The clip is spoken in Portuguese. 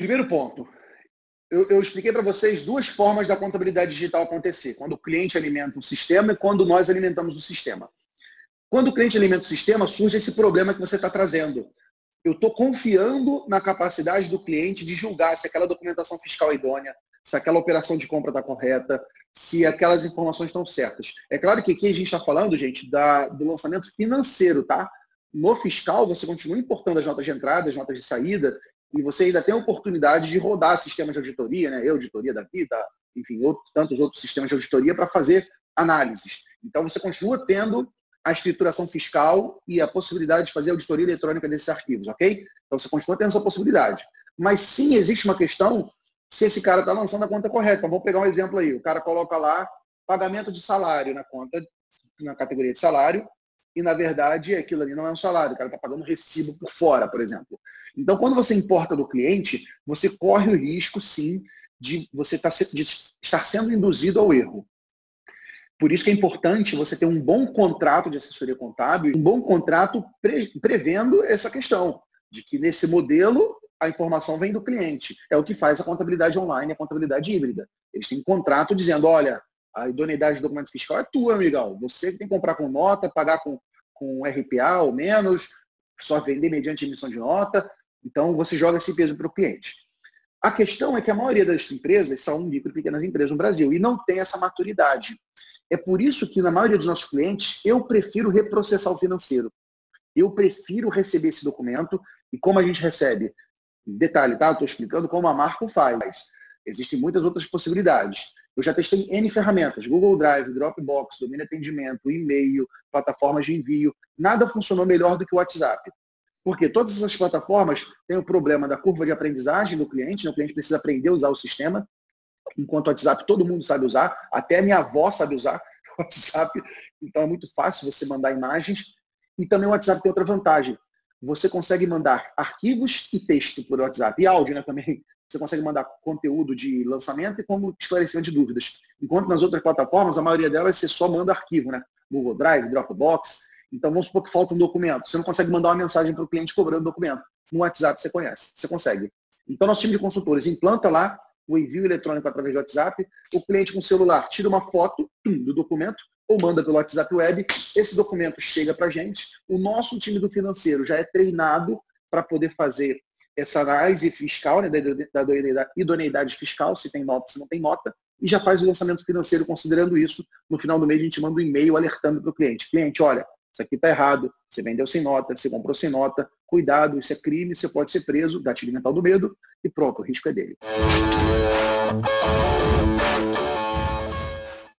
Primeiro ponto. Eu, eu expliquei para vocês duas formas da contabilidade digital acontecer. Quando o cliente alimenta o sistema e quando nós alimentamos o sistema. Quando o cliente alimenta o sistema, surge esse problema que você está trazendo. Eu estou confiando na capacidade do cliente de julgar se aquela documentação fiscal é idônea, se aquela operação de compra está correta, se aquelas informações estão certas. É claro que aqui a gente está falando, gente, da, do lançamento financeiro, tá? No fiscal, você continua importando as notas de entrada, as notas de saída, e você ainda tem a oportunidade de rodar sistemas de auditoria, né? Eu, auditoria da vida, enfim, outros, tantos outros sistemas de auditoria para fazer análises. Então, você continua tendo a escrituração fiscal e a possibilidade de fazer auditoria eletrônica desses arquivos, ok? Então, você continua tendo essa possibilidade. Mas sim, existe uma questão se esse cara está lançando a conta correta. Vamos pegar um exemplo aí. O cara coloca lá pagamento de salário na conta, na categoria de salário, e na verdade aquilo ali não é um salário, o cara está pagando recibo por fora, por exemplo. Então, quando você importa do cliente, você corre o risco, sim, de você tá estar sendo induzido ao erro. Por isso que é importante você ter um bom contrato de assessoria contábil, um bom contrato pre prevendo essa questão, de que nesse modelo a informação vem do cliente. É o que faz a contabilidade online, a contabilidade híbrida. Eles têm um contrato dizendo, olha, a idoneidade do documento fiscal é tua, amigão. Você tem que comprar com nota, pagar com, com RPA ou menos, só vender mediante emissão de nota. Então, você joga esse peso para o cliente. A questão é que a maioria das empresas são micro e pequenas empresas no Brasil e não tem essa maturidade. É por isso que, na maioria dos nossos clientes, eu prefiro reprocessar o financeiro. Eu prefiro receber esse documento e como a gente recebe? Detalhe, tá? Estou explicando como a Marco faz. Existem muitas outras possibilidades. Eu já testei N ferramentas, Google Drive, Dropbox, domínio atendimento, e-mail, plataformas de envio. Nada funcionou melhor do que o WhatsApp. Porque todas essas plataformas têm o problema da curva de aprendizagem do cliente, né? o cliente precisa aprender a usar o sistema, enquanto o WhatsApp todo mundo sabe usar, até a minha avó sabe usar o WhatsApp, então é muito fácil você mandar imagens. E também o WhatsApp tem outra vantagem, você consegue mandar arquivos e texto por WhatsApp, e áudio né, também. Você consegue mandar conteúdo de lançamento e como esclarecimento de dúvidas. Enquanto nas outras plataformas, a maioria delas você só manda arquivo, né? Google Drive, Dropbox. Então vamos supor que falta um documento. Você não consegue mandar uma mensagem para o cliente cobrando o documento. No WhatsApp você conhece, você consegue. Então nosso time de consultores implanta lá o envio eletrônico através do WhatsApp, o cliente com o celular tira uma foto do documento, ou manda pelo WhatsApp Web, esse documento chega para a gente, o nosso time do financeiro já é treinado para poder fazer essa análise fiscal, né, da idoneidade fiscal, se tem nota, se não tem nota, e já faz o lançamento financeiro considerando isso. No final do mês a gente manda um e-mail alertando para o cliente. Cliente, olha, isso aqui está errado, você vendeu sem nota, você comprou sem nota, cuidado, isso é crime, você pode ser preso, gatilho mental do medo, e pronto, o risco é dele.